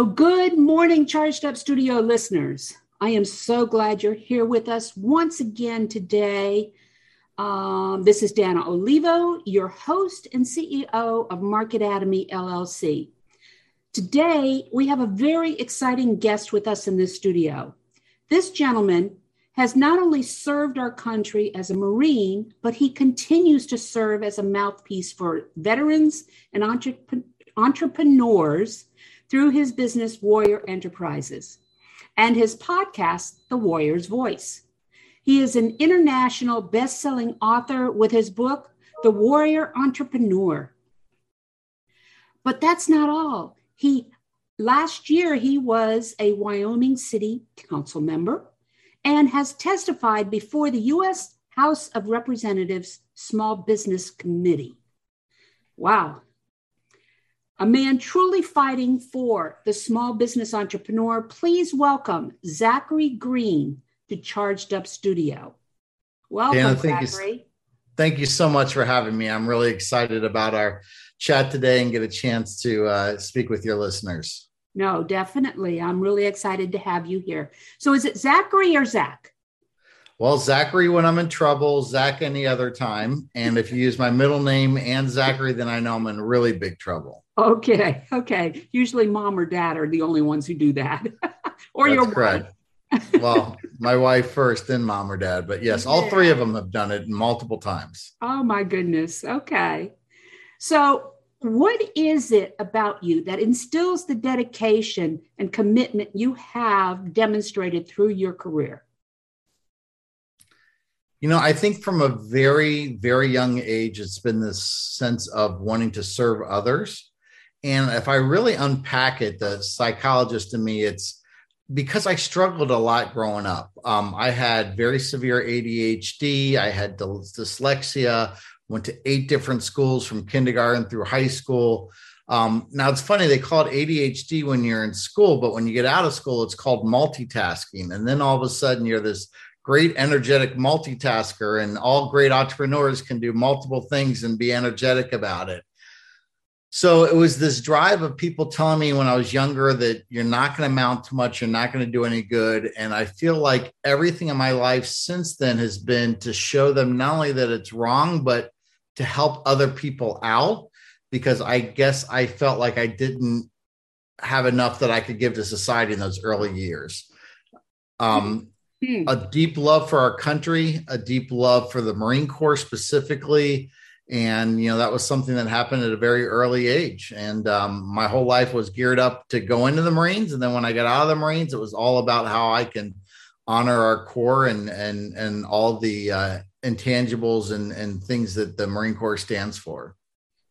So, good morning, Charged Up Studio listeners. I am so glad you're here with us once again today. Um, this is Dana Olivo, your host and CEO of Marketatomy LLC. Today, we have a very exciting guest with us in the studio. This gentleman has not only served our country as a Marine, but he continues to serve as a mouthpiece for veterans and entrep- entrepreneurs through his business Warrior Enterprises and his podcast, The Warrior's Voice. He is an international best-selling author with his book, The Warrior Entrepreneur. But that's not all. He last year he was a Wyoming City Council member and has testified before the US House of Representatives Small Business Committee. Wow, a man truly fighting for the small business entrepreneur. Please welcome Zachary Green to Charged Up Studio. Welcome, thank Zachary. You, thank you so much for having me. I'm really excited about our chat today and get a chance to uh, speak with your listeners. No, definitely. I'm really excited to have you here. So, is it Zachary or Zach? Well, Zachary when I'm in trouble, Zach any other time. And if you use my middle name and Zachary, then I know I'm in really big trouble. Okay. Okay. Usually mom or dad are the only ones who do that. or That's your correct. wife. well, my wife first, then mom or dad. But yes, all three of them have done it multiple times. Oh my goodness. Okay. So what is it about you that instills the dedication and commitment you have demonstrated through your career? You know, I think from a very, very young age, it's been this sense of wanting to serve others and if I really unpack it, the psychologist in me, it's because I struggled a lot growing up. Um, I had very severe ADHD, I had dyslexia, went to eight different schools from kindergarten through high school. Um, now it's funny, they call it ADHD when you're in school, but when you get out of school, it's called multitasking. And then all of a sudden, you're this great energetic multitasker, and all great entrepreneurs can do multiple things and be energetic about it so it was this drive of people telling me when I was younger that you're not going to amount to much, you're not going to do any good. And I feel like everything in my life since then has been to show them not only that it's wrong, but to help other people out because I guess I felt like I didn't have enough that I could give to society in those early years. Um, mm-hmm. A deep love for our country, a deep love for the Marine Corps specifically. And you know that was something that happened at a very early age. And um, my whole life was geared up to go into the marines. And then when i got out of the marines it was all about how i can honor our corps and and and all the uh, intangibles and and things that the marine corps stands for.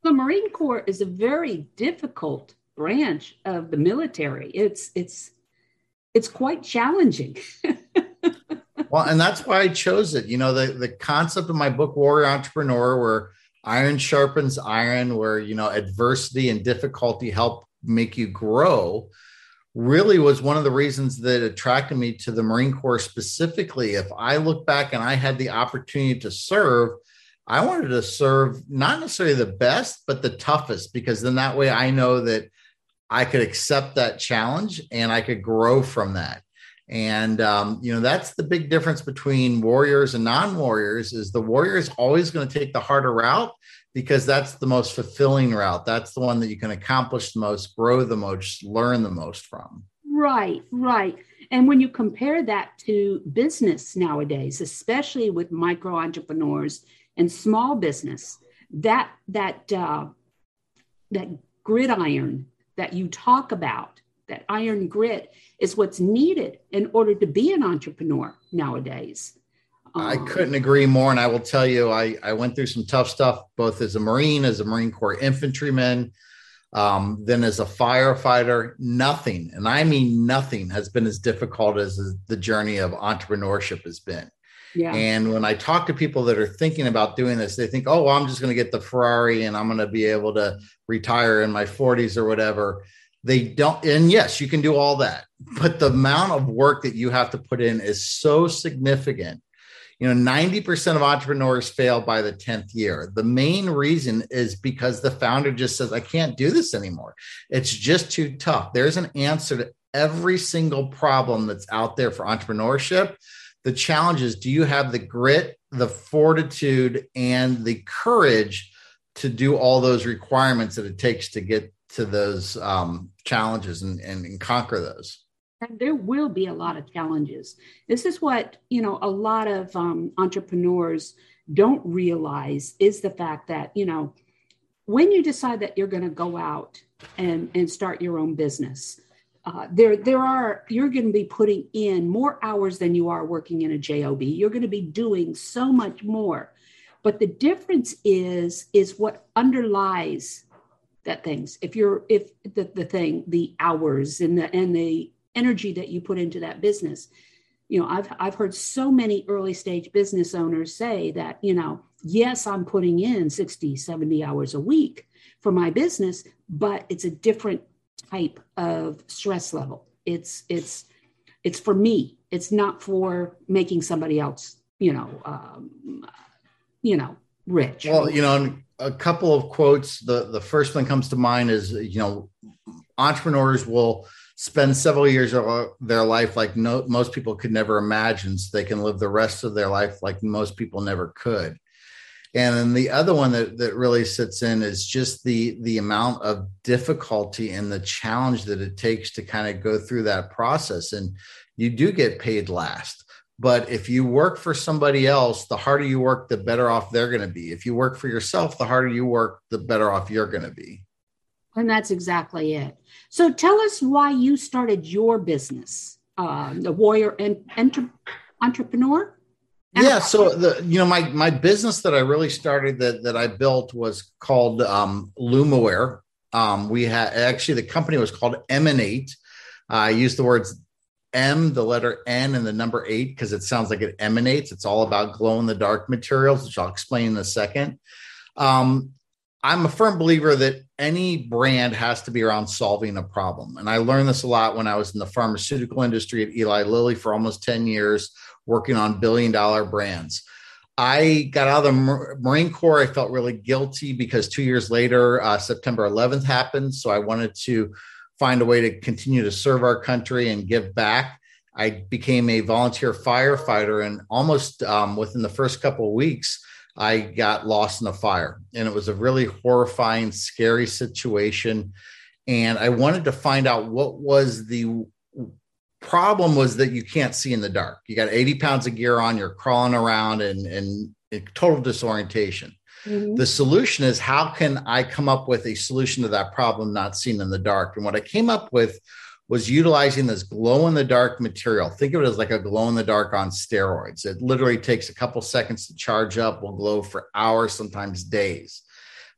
The marine corps is a very difficult branch of the military. It's it's it's quite challenging well and that's why i chose it. You know the the concept of my book warrior entrepreneur where iron sharpens iron where you know adversity and difficulty help make you grow really was one of the reasons that attracted me to the marine corps specifically. If i look back and i had the opportunity to serve i wanted to serve not necessarily the best but the toughest because then that way i know that i could accept that challenge and i could grow from that and um, you know that's the big difference between warriors and non-warriors is the warrior is always going to take the harder route because that's the most fulfilling route. That's the one that you can accomplish the most grow the most learn the most from. Right right. And when you compare that to business nowadays especially with micro entrepreneurs and small business, that that uh, that gridiron that you talk about, that iron grit, is what's needed in order to be an entrepreneur nowadays. I um, couldn't agree more. And I will tell you, I, I went through some tough stuff, both as a Marine, as a Marine Corps infantryman, um, then as a firefighter. Nothing, and I mean nothing, has been as difficult as the journey of entrepreneurship has been. Yeah. And when I talk to people that are thinking about doing this, they think, oh, well, I'm just going to get the Ferrari and I'm going to be able to retire in my 40s or whatever. They don't, and yes, you can do all that, but the amount of work that you have to put in is so significant. You know 90% of entrepreneurs fail by the 10th year. The main reason is because the founder just says i can't do this anymore. It's just too tough. There's an answer to every single problem that's out there for entrepreneurship. The challenge is do you have the grit the fortitude and the courage to do all those requirements that it takes to get to those um, challenges and, and, and conquer those and there will be a lot of challenges. This is what, you know, a lot of um, entrepreneurs don't realize is the fact that, you know, when you decide that you're going to go out and, and start your own business, uh, there, there are, you're going to be putting in more hours than you are working in a JOB. You're going to be doing so much more. But the difference is, is what underlies that things. If you're, if the, the thing, the hours and the, and the energy that you put into that business. You know i've i've heard so many early stage business owners say that you know yes i'm putting in 60 70 hours a week for my business but it's a different type of stress level. It's it's it's for me. It's not for making somebody else you know um, you know rich. Well you know a couple of quotes. The the first one comes to mind is you know entrepreneurs will spend several years of their life like no, most people could never imagine so they can live the rest of their life like most people never could. And then the other one that, that really sits in is just the the amount of difficulty and the challenge that it takes to kind of go through that process. And you do get paid last but if you work for somebody else the harder you work the better off they're going to be if you work for yourself the harder you work the better off you're going to be and that's exactly it. So tell us why you started your business, uh, the Warrior and enter- Entrepreneur. Yeah, so the you know my my business that I really started that that I built was called um, Lumaware. Um, we had actually the company was called Emanate. Uh, I use the words M, the letter N, and the number eight because it sounds like it emanates. It's all about glow in the dark materials, which I'll explain in a second. Um, I'm a firm believer that any brand has to be around solving a problem. And I learned this a lot when I was in the pharmaceutical industry at Eli Lilly for almost 10 years, working on billion dollar brands. I got out of the Marine Corps. I felt really guilty because two years later, uh, September 11th happened. So I wanted to find a way to continue to serve our country and give back. I became a volunteer firefighter, and almost um, within the first couple of weeks, I got lost in a fire. And it was a really horrifying, scary situation. And I wanted to find out what was the problem was that you can't see in the dark. You got 80 pounds of gear on, you're crawling around and, and, total disorientation. Mm-hmm. The solution is how can I come up with a solution to that problem not seen in the dark? And what I came up with was utilizing this glow in the dark material. Think of it as like a glow in the dark on steroids. It literally takes a couple seconds to charge up, will glow for hours, sometimes days.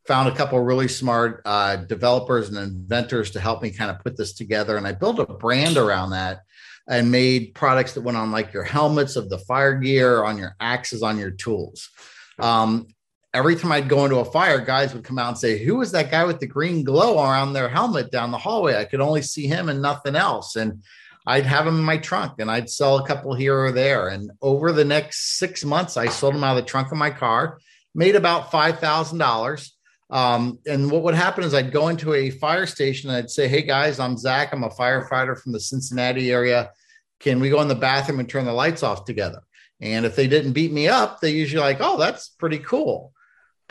Found a couple really smart uh, developers and inventors to help me kind of put this together. And I built a brand around that and made products that went on like your helmets of the fire gear, on your axes, on your tools. Um, every time I'd go into a fire, guys would come out and say, Who was that guy with the green glow around their helmet down the hallway? I could only see him and nothing else. And I'd have them in my trunk and I'd sell a couple here or there. And over the next six months, I sold them out of the trunk of my car, made about $5,000. Um, and what would happen is I'd go into a fire station and I'd say, Hey guys, I'm Zach. I'm a firefighter from the Cincinnati area. Can we go in the bathroom and turn the lights off together? And if they didn't beat me up, they usually like, oh, that's pretty cool.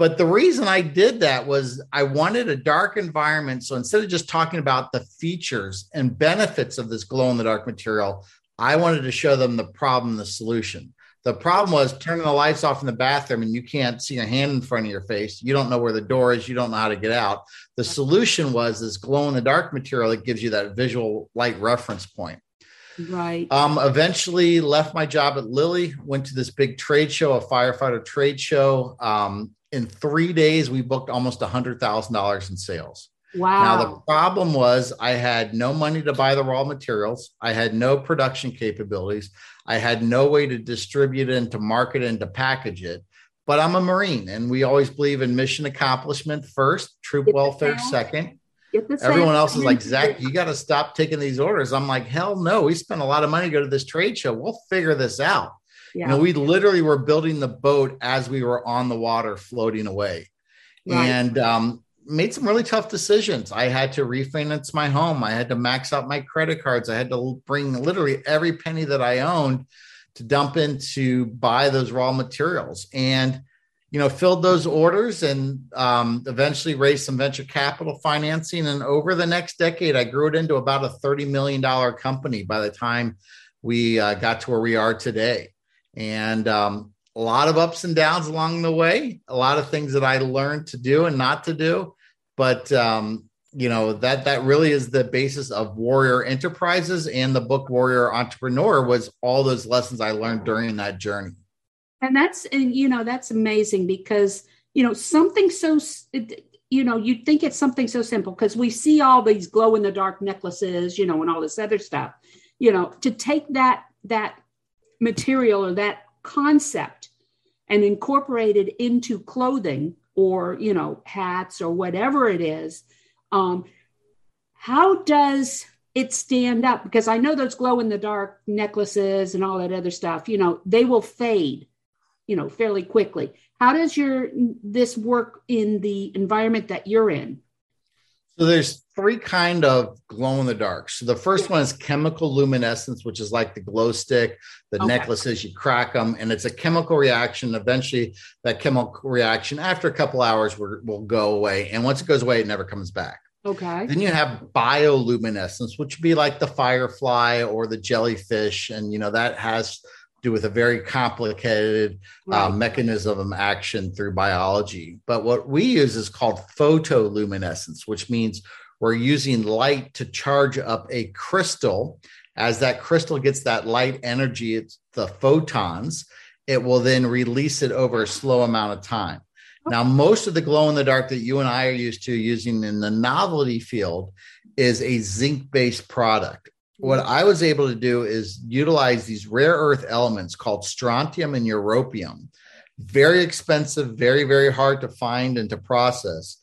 But the reason I did that was I wanted a dark environment. So instead of just talking about the features and benefits of this glow in the dark material, I wanted to show them the problem, the solution. The problem was turning the lights off in the bathroom and you can't see your hand in front of your face. You don't know where the door is. You don't know how to get out. The solution was this glow in the dark material that gives you that visual light reference point. Right. Um, eventually left my job at Lilly, went to this big trade show, a firefighter trade show. Um, in three days, we booked almost a hundred thousand dollars in sales. Wow. Now the problem was I had no money to buy the raw materials. I had no production capabilities. I had no way to distribute it and to market and to package it. But I'm a Marine and we always believe in mission accomplishment first, troop welfare second. Everyone else is like, Zach, you got to stop taking these orders. I'm like, hell no. We spent a lot of money to go to this trade show. We'll figure this out. Yeah. You know, we literally were building the boat as we were on the water floating away. Right. And um, made some really tough decisions. I had to refinance my home. I had to max out my credit cards. I had to bring literally every penny that I owned to dump in to buy those raw materials. And you know, filled those orders and um, eventually raised some venture capital financing. And over the next decade, I grew it into about a $30 million company by the time we uh, got to where we are today. And um, a lot of ups and downs along the way, a lot of things that I learned to do and not to do. But, um, you know, that that really is the basis of Warrior Enterprises and the book Warrior Entrepreneur was all those lessons I learned during that journey and that's and you know that's amazing because you know something so you know you'd think it's something so simple because we see all these glow in the dark necklaces you know and all this other stuff you know to take that that material or that concept and incorporate it into clothing or you know hats or whatever it is um how does it stand up? Because i know those glow in the dark necklaces and all that other stuff you know they will fade you know fairly quickly. How does your this work in the environment that you're in so there's three kind of glow in the dark so the first one is chemical luminescence which is like the glow stick the okay. necklaces you crack them and it's a chemical reaction eventually that chemical reaction after a couple hours will, will go away and once it goes away it never comes back Okay. Then you have bioluminescence, which would be like the firefly or the jellyfish. And, you know, that has do with a very complicated uh, right. uh, mechanism of action through biology. But what we use is called photoluminescence, which means we're using light to charge up a crystal. As that crystal gets that light energy, it's the photons, it will then release it over a slow amount of time. Now, most of the glow in the dark that you and I are used to using in the novelty field is a zinc based product what I was able to do is utilize these rare earth elements called strontium and europium. Very expensive, very, very hard to find and to process,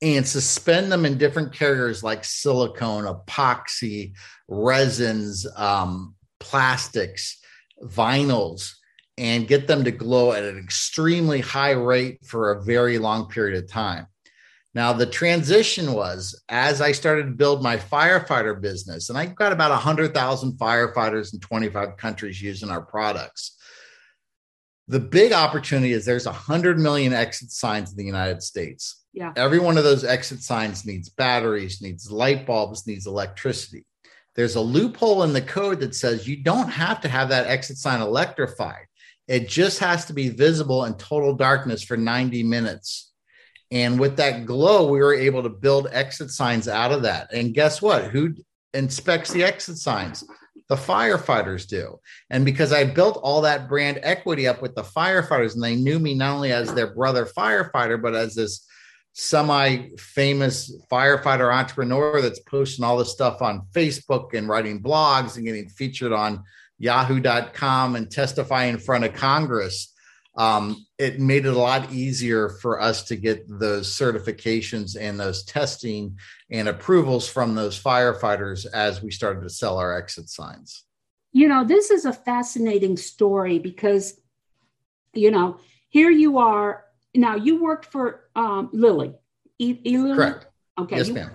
and suspend them in different carriers like silicone, epoxy, resins, um, plastics, vinyls, and get them to glow at an extremely high rate for a very long period of time. Now, the transition was as I started to build my firefighter business, and I've got about 100,000 firefighters in 25 countries using our products. The big opportunity is there's 100 million exit signs in the United States. Yeah. Every one of those exit signs needs batteries, needs light bulbs, needs electricity. There's a loophole in the code that says you don't have to have that exit sign electrified. It just has to be visible in total darkness for 90 minutes and with that glow, we were able to build exit signs out of that. And guess what? Who inspects the exit signs? The firefighters do. And because I built all that brand equity up with the firefighters, and they knew me not only as their brother firefighter, but as this semi famous firefighter entrepreneur that's posting all this stuff on Facebook and writing blogs and getting featured on yahoo.com and testifying in front of Congress um, it made it a lot easier for us to get those certifications and those testing and approvals from those firefighters as we started to sell our exit signs. You know, this is a fascinating story because, you know, here you are. Now, you worked for um, Lilly. E- E- Correct. Okay. Yes, ma'am.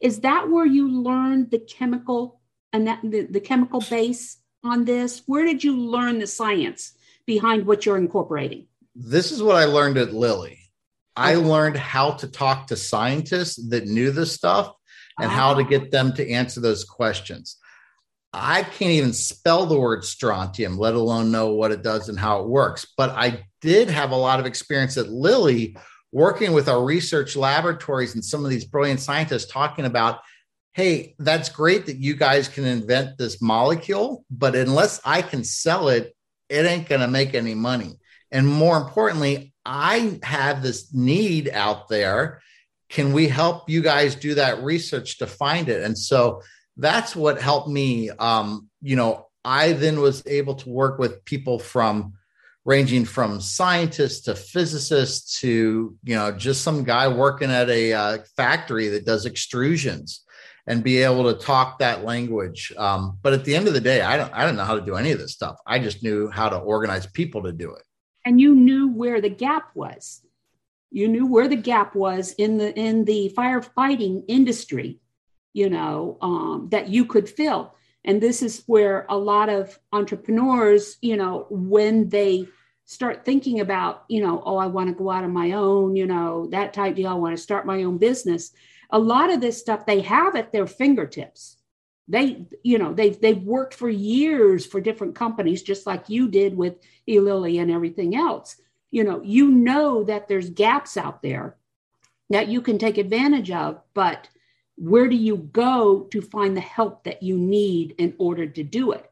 Is that where you learned the chemical and that the, the chemical base on this? Where did you learn the science? Behind what you're incorporating? This is what I learned at Lilly. I learned how to talk to scientists that knew this stuff and how to ah. get them to answer those questions. I can't even spell the word strontium, let alone know what it does and how it works. But I did have a lot of experience at Lilly working with our research laboratories and some of these brilliant scientists talking about hey, that's great that you guys can invent this molecule, but unless I can sell it, it ain't going to make any money. And more importantly, I have this need out there. Can we help you guys do that research to find it? And so that's what helped me. Um, you know, I then was able to work with people from ranging from scientists to physicists to you know just some guy working at a uh, factory that does extrusions and be able to talk that language um, but at the end of the day i don't i don't know how to do any of this stuff i just knew how to organize people to do it and you knew where the gap was you knew where the gap was in the in the firefighting industry you know, um, that you could fill. And this is where a lot of entrepreneurs, you know, when they start thinking about, you know, oh, I want to go out on my own, you know, that type deal, I want to start my own business. A lot of this stuff they have at their fingertips. They, you know, they've they've worked for years for different companies, just like you did with Eli and everything else. You know, you know that there's gaps out there that you can take advantage of, but where do you go to find the help that you need in order to do it?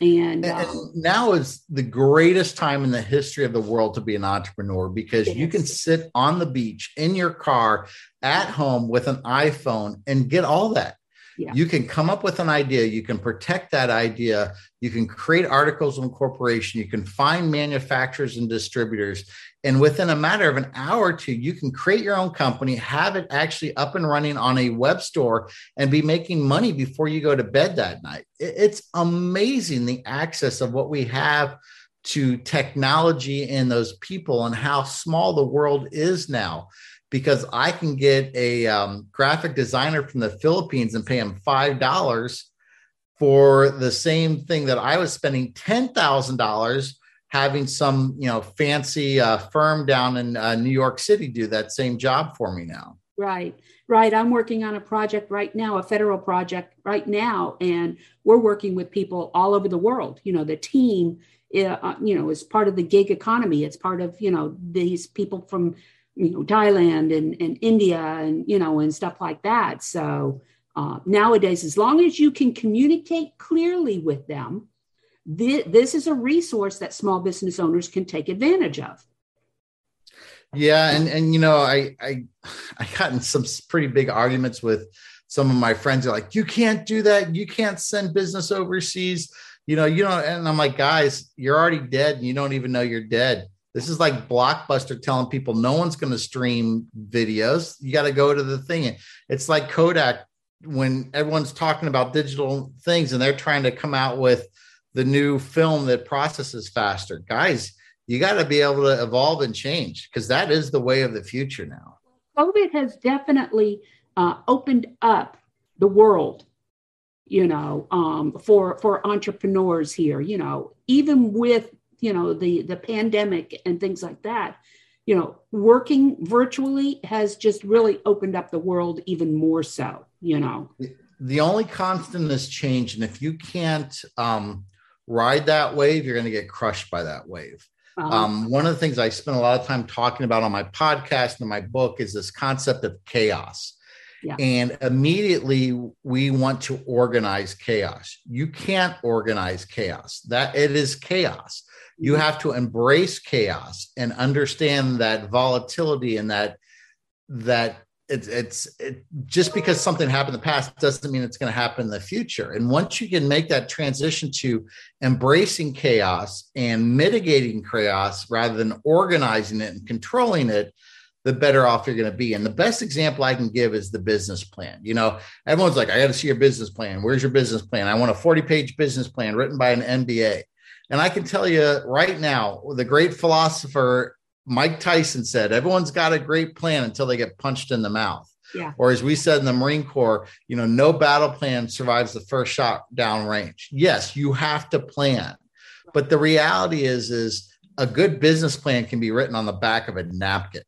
And, um, and, now is the greatest time in the history of the world to be an entrepreneur because you can sit on the beach in your car at home with an iPhone and get all that. Yeah. You can come up with an idea, you can protect that idea, you can create articles of incorporation, you can find manufacturers and distributors. And within a matter of an hour or two, you can create your own company, have it actually up and running on a web store, and be making money before you go to bed that night. It's amazing the access of what we have to technology and those people and how small the world is now because I can get a um, graphic designer from the Philippines and pay him five dollars for the same thing that I was spending ten thousand dollars having some you know fancy uh, firm down in uh, New York City do that same job for me now. Right, right. I'm working on a project right now, a federal project right now, and we're working with people all over the world. You know, the team, uh, you know, is part of the gig economy. It's part of you know these people from you know Thailand and, and India and you know and stuff like that. So uh, nowadays, as long as you can communicate clearly with them, th- this is a resource that small business owners can take advantage of. Yeah, and and you know I I I got in some pretty big arguments with some of my friends. Are like, you can't do that. You can't send business overseas. You know, you know, and I'm like, guys, you're already dead, and you don't even know you're dead this is like Blockbuster telling people no one's going to stream videos. You got to go to the thing. It's like Kodak when everyone's talking about digital things and they're trying to come out with the new film that processes faster. Guys, you got to be able to evolve and change because that is the way of the future now. COVID has definitely uh, opened up the world you know um, for for entrepreneurs here you know even with you know the the pandemic and things like that you know working virtually has just really opened up the world even more so you know the only constant is change and if you can't um, ride that wave you're going to get crushed by that wave uh-huh. um, one of the things i spend a lot of time talking about on my podcast and my book is this concept of chaos yeah. And immediately we want to organize chaos. You can't organize chaos. That it is chaos you have to embrace chaos and understand that volatility and that that it's it's it, just because something happened in the past doesn't mean it's going to happen in the future. And once you can make that transition to embracing chaos and mitigating chaos rather than organizing it and controlling it the better off you're going to be. And the best example i can give is the business plan. You know everyone's like i got to see your business plan. Where's your business plan? I want a 40 page business plan written by an mba and I can tell you right now, the great philosopher Mike Tyson said, everyone's got a great plan until they get punched in the mouth. Yeah. Or as we said in the Marine Corps, you know, no battle plan survives the first shot down range. Yes, you have to plan. But the reality is, is a good business plan can be written on the back of a napkin.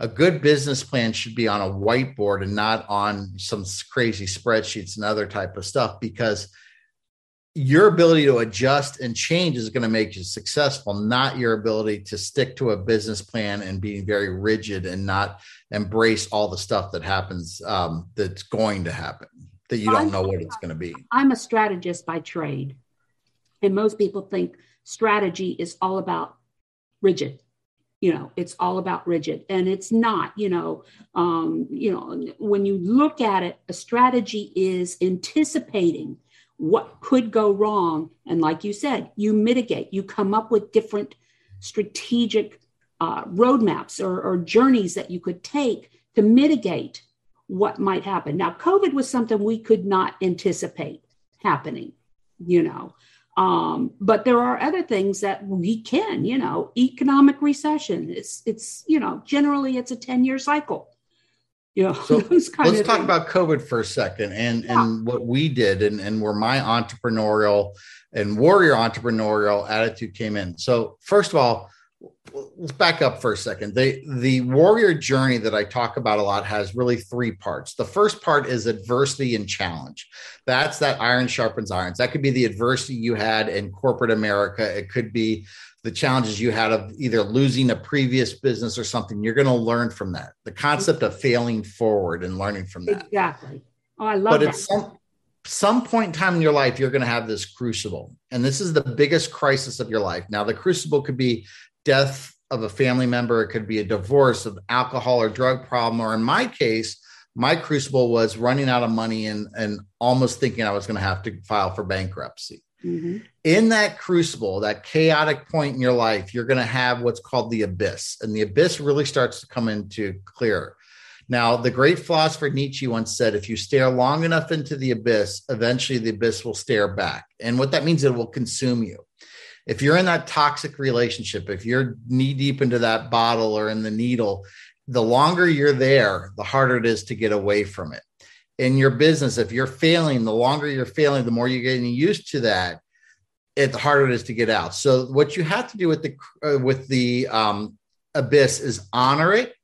A good business plan should be on a whiteboard and not on some crazy spreadsheets and other type of stuff because your ability to adjust and change is going to make you successful, not your ability to stick to a business plan and being very rigid and not embrace all the stuff that happens um, that's going to happen that you don't know what it's going to be. I'm a strategist by trade. And most people think strategy is all about rigid. You know, it's all about rigid, and it's not. You know, um, you know, when you look at it, a strategy is anticipating what could go wrong, and like you said, you mitigate. You come up with different strategic uh, roadmaps or, or journeys that you could take to mitigate what might happen. Now, COVID was something we could not anticipate happening, you know. Um, but there are other things that we can, you know, economic recession. It's it's you know generally it's a ten year cycle. You know, so let's talk things. about COVID for a second and yeah. and what we did and and where my entrepreneurial and warrior entrepreneurial attitude came in. So first of all, let's back up for a second. The the warrior journey that I talk about a lot has really three parts. The first part is adversity and challenge. That's that iron sharpens irons. That could be the adversity you had in corporate America. It could be the challenges you had of either losing a previous business or something. You're going to learn from that. The concept of failing forward and learning from that. Exactly. Oh, I love it. but that. At some, some point in time in your life, you're going to have this crucible. And this is the biggest crisis of your life. Now, the crucible could be death of a family member, it could be a divorce, of alcohol or drug problem, or in my case, my crucible was running out of money and, and almost thinking I was going to have to file for bankruptcy. Mm-hmm. In that crucible, that chaotic point in your life, you're going to have what's called the abyss. And the abyss really starts to come into clear. Now, the great philosopher Nietzsche once said, if you stare long enough into the abyss, eventually the abyss will stare back. And what that means, is it will consume you if you're in that toxic relationship, if you're knee deep into that bottle or in the needle, the longer you're there, the harder it is to get away from it. In your business, if you're failing, the longer you're failing, the more you're getting used to that, it the harder it is to get out. So what you have to do with the uh, with the um, abyss is honor it,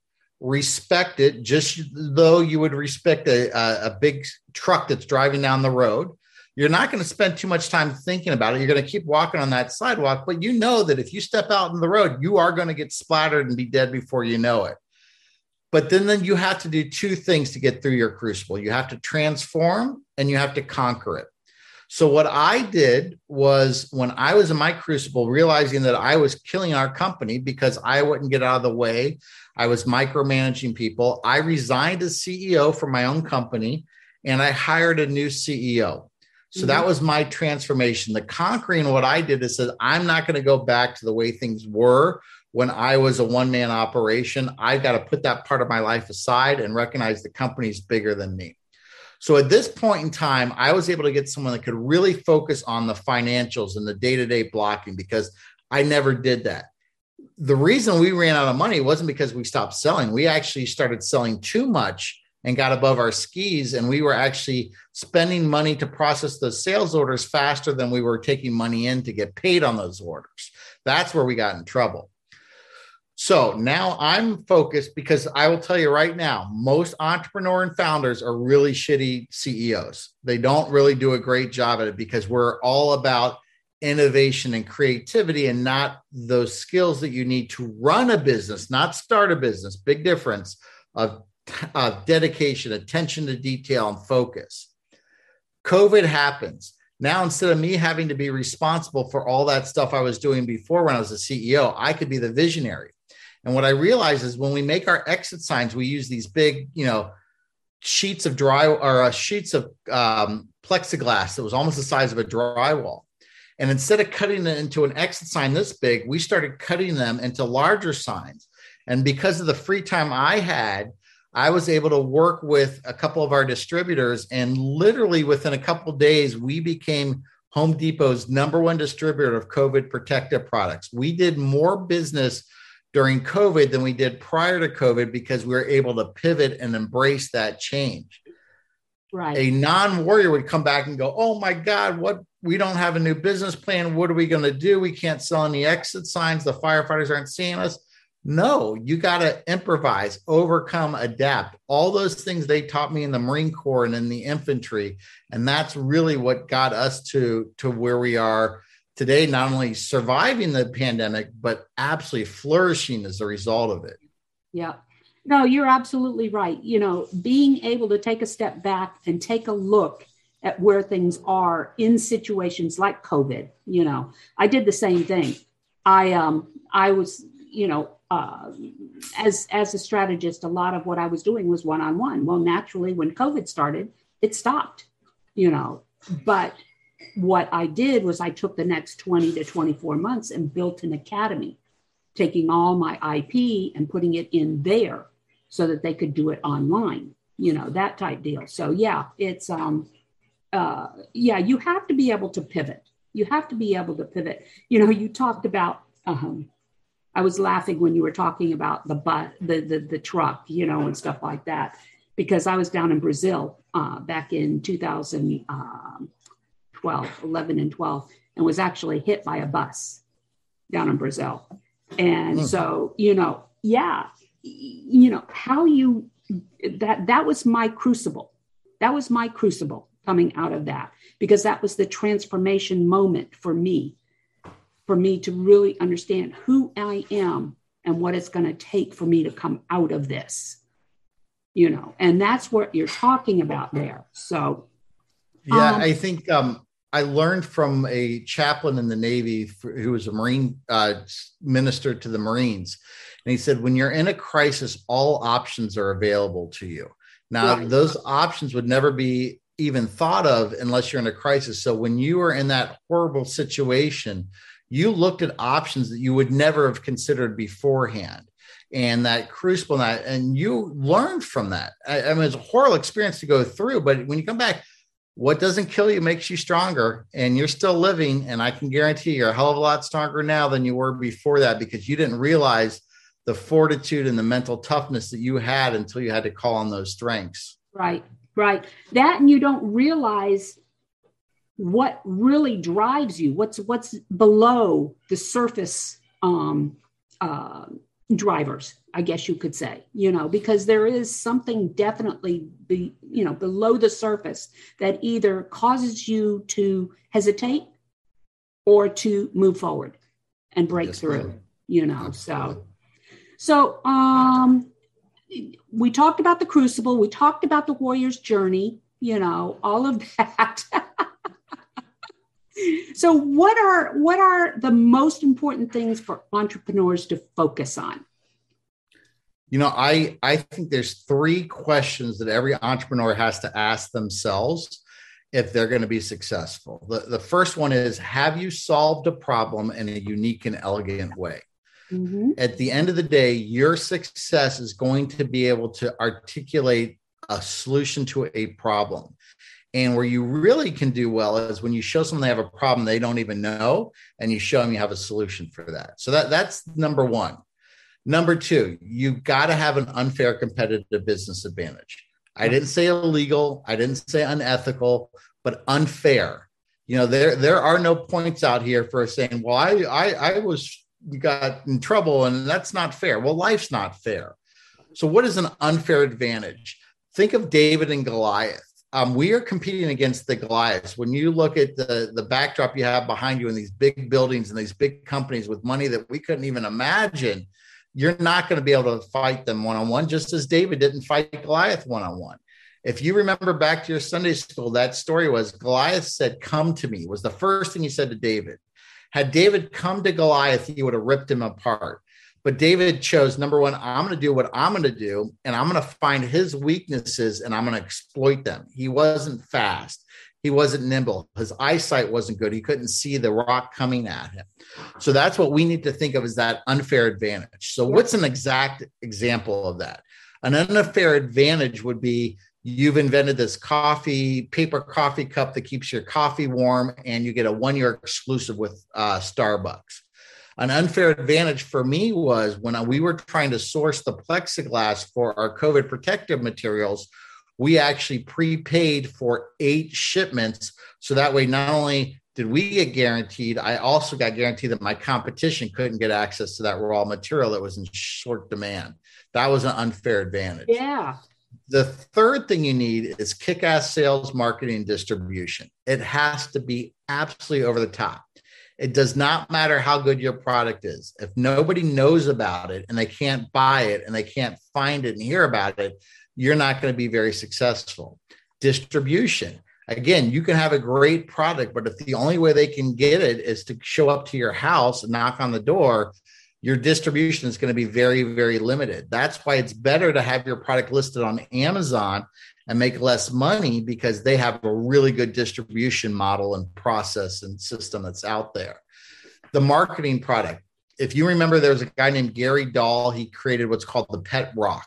respect it, just though you would respect a, a, a big truck that's driving down the road you're not going to spend too much time thinking about it. You're going to keep walking on that sidewalk, but you know that if you step out in the road, you are going to get splattered and be dead before you know it. But then, then you have to do two things to get through your crucible. You have to transform and you have to conquer it. So what I did was when I was in my crucible, realizing that I was killing our company because I wouldn't get out of the way. I was micromanaging people. I resigned as CEO for my own company and I hired a new CEO. So mm-hmm. that was my transformation. The conquering, what I did is said, I'm not going to go back to the way things were when I was a one man operation. I've got to put that part of my life aside and recognize the company's bigger than me. So at this point in time, I was able to get someone that could really focus on the financials and the day to day blocking because I never did that. The reason we ran out of money wasn't because we stopped selling. We actually started selling too much and got above our skis. And we were actually spending money to process those sales orders faster than we were taking money in to get paid on those orders. That's where we got in trouble. So now I'm focused because I will tell you right now, most entrepreneur and founders are really shitty CEOs. They don't really do a great job at it because we're all about innovation and creativity and not those skills that you need to run a business, not start a business. Big difference of uh, dedication, attention to detail, and focus. COVID happens. Now, instead of me having to be responsible for all that stuff I was doing before when I was a CEO, I could be the visionary. And what I realize is when we make our exit signs, we use these big, you know, sheets of dry or uh, sheets of um, plexiglass that was almost the size of a drywall. And instead of cutting it into an exit sign this big, we started cutting them into larger signs. And because of the free time I had, I was able to work with a couple of our distributors, and literally within a couple days, we became Home Depot's number one distributor of COVID protective products. We did more business during COVID than we did prior to COVID because we were able to pivot and embrace that change. Right. A non warrior would come back and go, Oh my God, what? We don't have a new business plan. What are we going to do? We can't sell any exit signs. The firefighters aren't seeing us No, you got to improvise, overcome, adapt. All those things they taught me in the Marine Corps and in the infantry, and that's really what got us to to where we are today. Not only surviving the pandemic, but absolutely flourishing as a result of it. Yeah. No, you're absolutely right. You know, being able to take a step back and take a look at where things are in situations like COVID. You know, I did the same thing. I um I was you know uh, as as a strategist, a lot of what I was doing was one on one. Well, naturally, when COVID started, it stopped. You know, but what I did was I took the next 20 to 24 months and built an academy, taking all my IP and putting it in there so that they could do it online, you know, that type deal. So yeah, it's um uh, yeah, you have to be able to pivot. You have to be able to pivot. You know, you talked about. Um, I was laughing when you were talking about the bus, the, the the truck, you know, and stuff like that, because I was down in Brazil uh, back in 2012, 11 and 12, and was actually hit by a bus down in Brazil. And mm. so, you know, yeah, you know how you that that was my crucible. That was my crucible coming out of that because that was the transformation moment for me for me to really understand who i am and what it's going to take for me to come out of this you know and that's what you're talking about there so yeah um, i think um I learned from a chaplain in the Navy who was a Marine uh, minister to the Marines. And he said, when you're in a crisis, all options are available to you. Now, those options would never be even thought of unless you're in a crisis. So when you are in that horrible situation, you looked at options that you would never have considered beforehand. And that crucible, and you learned from that. I, I mean, it's a horrible experience to go through, but when you come back, what doesn't kill you makes you stronger and you're still living and i can guarantee you're a hell of a lot stronger now than you were before that because you didn't realize the fortitude and the mental toughness that you had until you had to call on those strengths. Right right. That and you don't realize what really drives you what's what's below the surface um, uh, drivers i guess you could say you know because there is something definitely be you know below the surface that either causes you to hesitate or to move forward and break yes, through ma'am. you know Absolutely. so so um we talked about the crucible, we talked about the warrior's journey, you know, all of that. so what are what are the most important things for entrepreneurs to focus on? You know, I I think there's three questions that every entrepreneur has to ask themselves if they're going to be successful. The, the first one is Have you solved a problem in a unique and elegant way? Mm-hmm. At the end of the day, your success is going to be able to articulate a solution to a problem. And where you really can do well is when you show someone they have a problem they don't even know, and you show them you have a solution for that. So that that's number one. Number two, you've got to have an unfair competitive business advantage. I didn't say illegal, I didn't say unethical, but unfair. You know, there there are no points out here for saying, well, I I, I was got in trouble and that's not fair. Well, life's not fair. So, what is an unfair advantage? Think of David and Goliath. Um, we are competing against the Goliaths. When you look at the, the backdrop you have behind you in these big buildings and these big companies with money that we couldn't even imagine, you're not going to be able to fight them one on one, just as David didn't fight Goliath one on one. If you remember back to your Sunday school, that story was Goliath said, Come to me, was the first thing he said to David. Had David come to Goliath, he would have ripped him apart. But David chose number one, I'm going to do what I'm going to do, and I'm going to find his weaknesses and I'm going to exploit them. He wasn't fast. He wasn't nimble. His eyesight wasn't good. He couldn't see the rock coming at him. So that's what we need to think of as that unfair advantage. So, what's an exact example of that? An unfair advantage would be you've invented this coffee paper coffee cup that keeps your coffee warm and you get a one year exclusive with uh, starbucks an unfair advantage for me was when we were trying to source the plexiglass for our covid protective materials we actually prepaid for eight shipments so that way not only did we get guaranteed, I also got guaranteed that my competition couldn't get access to that raw material that was in short demand. That was an unfair advantage. Yeah. The third thing you need is kick ass sales, marketing, distribution. It has to be absolutely over the top. It does not matter how good your product is. If nobody knows about it and they can't buy it and they can't find it and hear about it, you're not going to be very successful. Distribution. Again, you can have a great product, but if the only way they can get it is to show up to your house and knock on the door, your distribution is going to be very, very limited. That's why it's better to have your product listed on Amazon and make less money because they have a really good distribution model and process and system that's out there. The marketing product. If you remember, there was a guy named Gary Dahl. He created what's called the Pet Rock.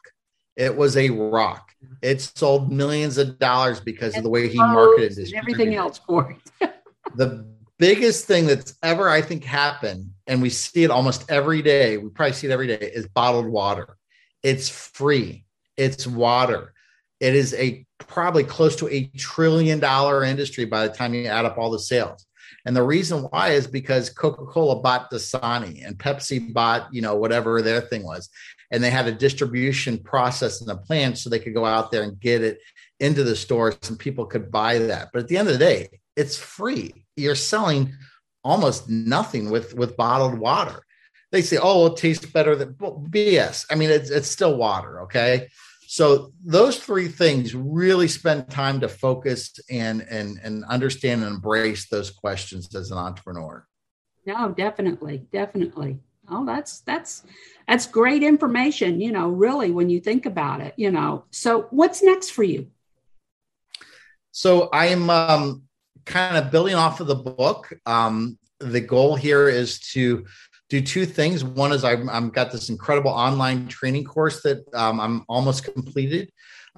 It was a rock. It sold millions of dollars because and of the way he marketed and everything else for it. the biggest thing that's ever, I think, happened, and we see it almost every day, we probably see it every day, is bottled water. It's free, it's water. It is a probably close to a trillion dollar industry by the time you add up all the sales. And the reason why is because Coca-Cola bought Dasani and Pepsi bought, you know, whatever their thing was. And they had a distribution process and a plan so they could go out there and get it into the stores and people could buy that. But at the end of the day, it's free. You're selling almost nothing with with bottled water. They say, "Oh, it tastes better than well, BS." I mean, it's it's still water, okay? So those three things really spend time to focus and and and understand and embrace those questions as an entrepreneur. No, definitely, definitely. Oh, that's that's that's great information. You know, really, when you think about it, you know. So, what's next for you? So, I am um, kind of building off of the book. Um, the goal here is to do two things. One is I've, I've got this incredible online training course that um, I'm almost completed.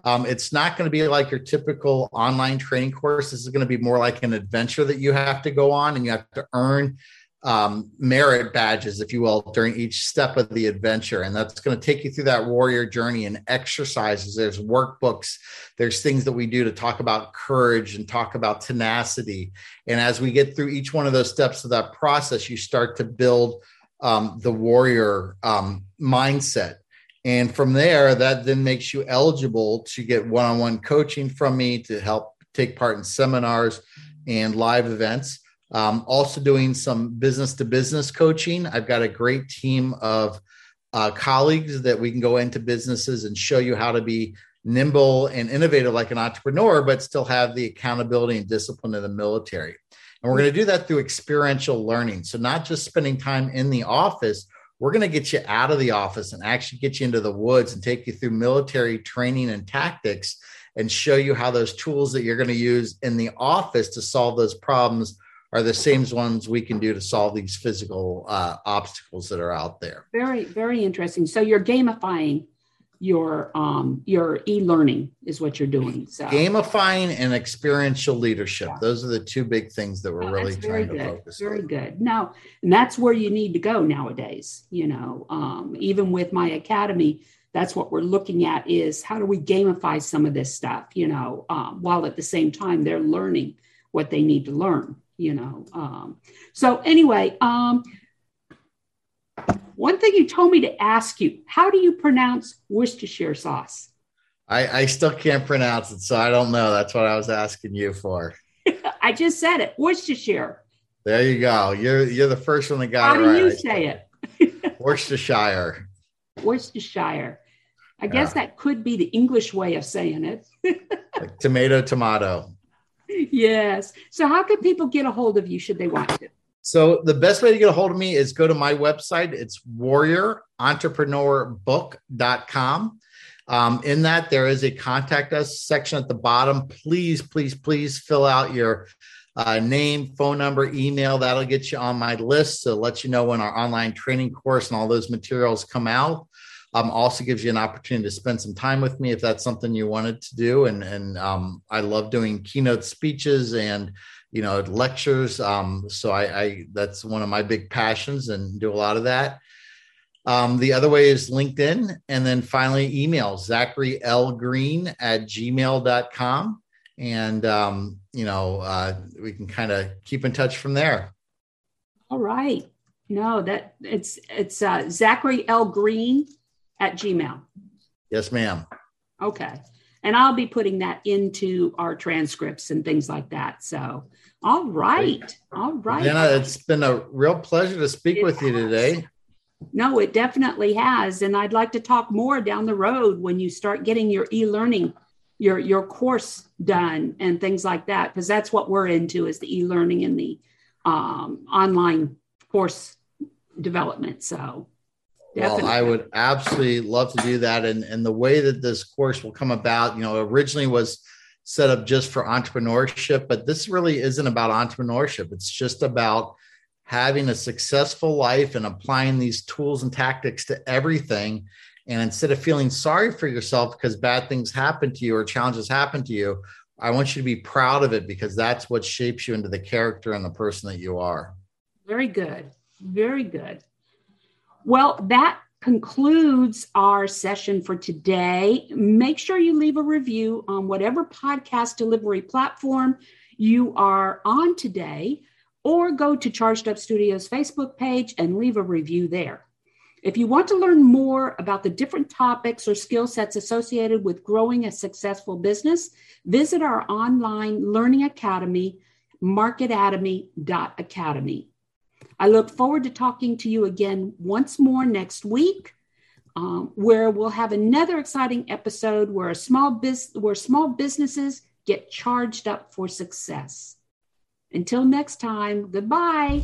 Um, it's not going to be like your typical online training course. This is going to be more like an adventure that you have to go on and you have to earn um, merit badges, if you will, during each step of the adventure. And that's going to take you through that warrior journey and exercises. There's workbooks, there's things that we do to talk about courage and talk about tenacity. And as we get through each one of those steps of that process, you start to build um, the warrior um, mindset. And from there, that then makes you eligible to get one on one coaching from me to help take part in seminars and live events. Um, also, doing some business to business coaching. I've got a great team of uh, colleagues that we can go into businesses and show you how to be nimble and innovative like an entrepreneur, but still have the accountability and discipline of the military. And we're going to do that through experiential learning. So, not just spending time in the office, we're going to get you out of the office and actually get you into the woods and take you through military training and tactics and show you how those tools that you're going to use in the office to solve those problems are the same ones we can do to solve these physical uh, obstacles that are out there. Very, very interesting. So you're gamifying your um, your e-learning is what you're doing. So gamifying and experiential leadership. Yeah. Those are the two big things that we're oh, really trying good. to focus. On. Very on. good. Now, and that's where you need to go nowadays. You know, um, even with my academy, that's what we're looking at is how do we gamify some of this stuff. You know, um, while at the same time they're learning what they need to learn you know. Um, so anyway, um, one thing you told me to ask you: How do you pronounce Worcestershire sauce? I, I still can't pronounce it, so I don't know. That's what I was asking you for. I just said it, Worcestershire. There you go. You're you're the first one that got How it right. How do you say it? Worcestershire. Worcestershire. I yeah. guess that could be the English way of saying it. like tomato, tomato yes. So, how can people get a hold of you should they want to? So, the best way to get a hold of me is go to my website. It's warriorentrepreneurbook.com. Um, in that, there is a contact us section at the bottom. Please, please, please fill out your uh, name, phone number, email. That'll get you on my list to let you know when our online training course and all those materials come out. Um, also gives you an opportunity to spend some time with me if that's something you wanted to do. And and um, I love doing keynote speeches and you know lectures. Um, so I, I that's one of my big passions and do a lot of that. Um, the other way is LinkedIn. And then finally, email Zachary L. Green at gmail.com. and um, you know uh, we can kind of keep in touch from there. All right. No, that it's it's uh, Zachary L Green at Gmail. Yes, ma'am. Okay. And I'll be putting that into our transcripts and things like that. So, all right. Great. All right. Anna, it's been a real pleasure to speak it with has. you today. No, it definitely has. And I'd like to talk more down the road when you start getting your e learning, your, your course done and things like that, because that's what we're into is the e learning and the um, online course development. So. Well, I would absolutely love to do that. And, and the way that this course will come about, you know, originally was set up just for entrepreneurship, but this really isn't about entrepreneurship. It's just about having a successful life and applying these tools and tactics to everything. And instead of feeling sorry for yourself because bad things happen to you or challenges happen to you, I want you to be proud of it because that's what shapes you into the character and the person that you are. Very good. Very good. Well, that concludes our session for today. Make sure you leave a review on whatever podcast delivery platform you are on today, or go to Charged Up Studios Facebook page and leave a review there. If you want to learn more about the different topics or skill sets associated with growing a successful business, visit our online learning academy, marketatomy.academy. I look forward to talking to you again once more next week, um, where we'll have another exciting episode where small biz- where small businesses get charged up for success. Until next time, goodbye.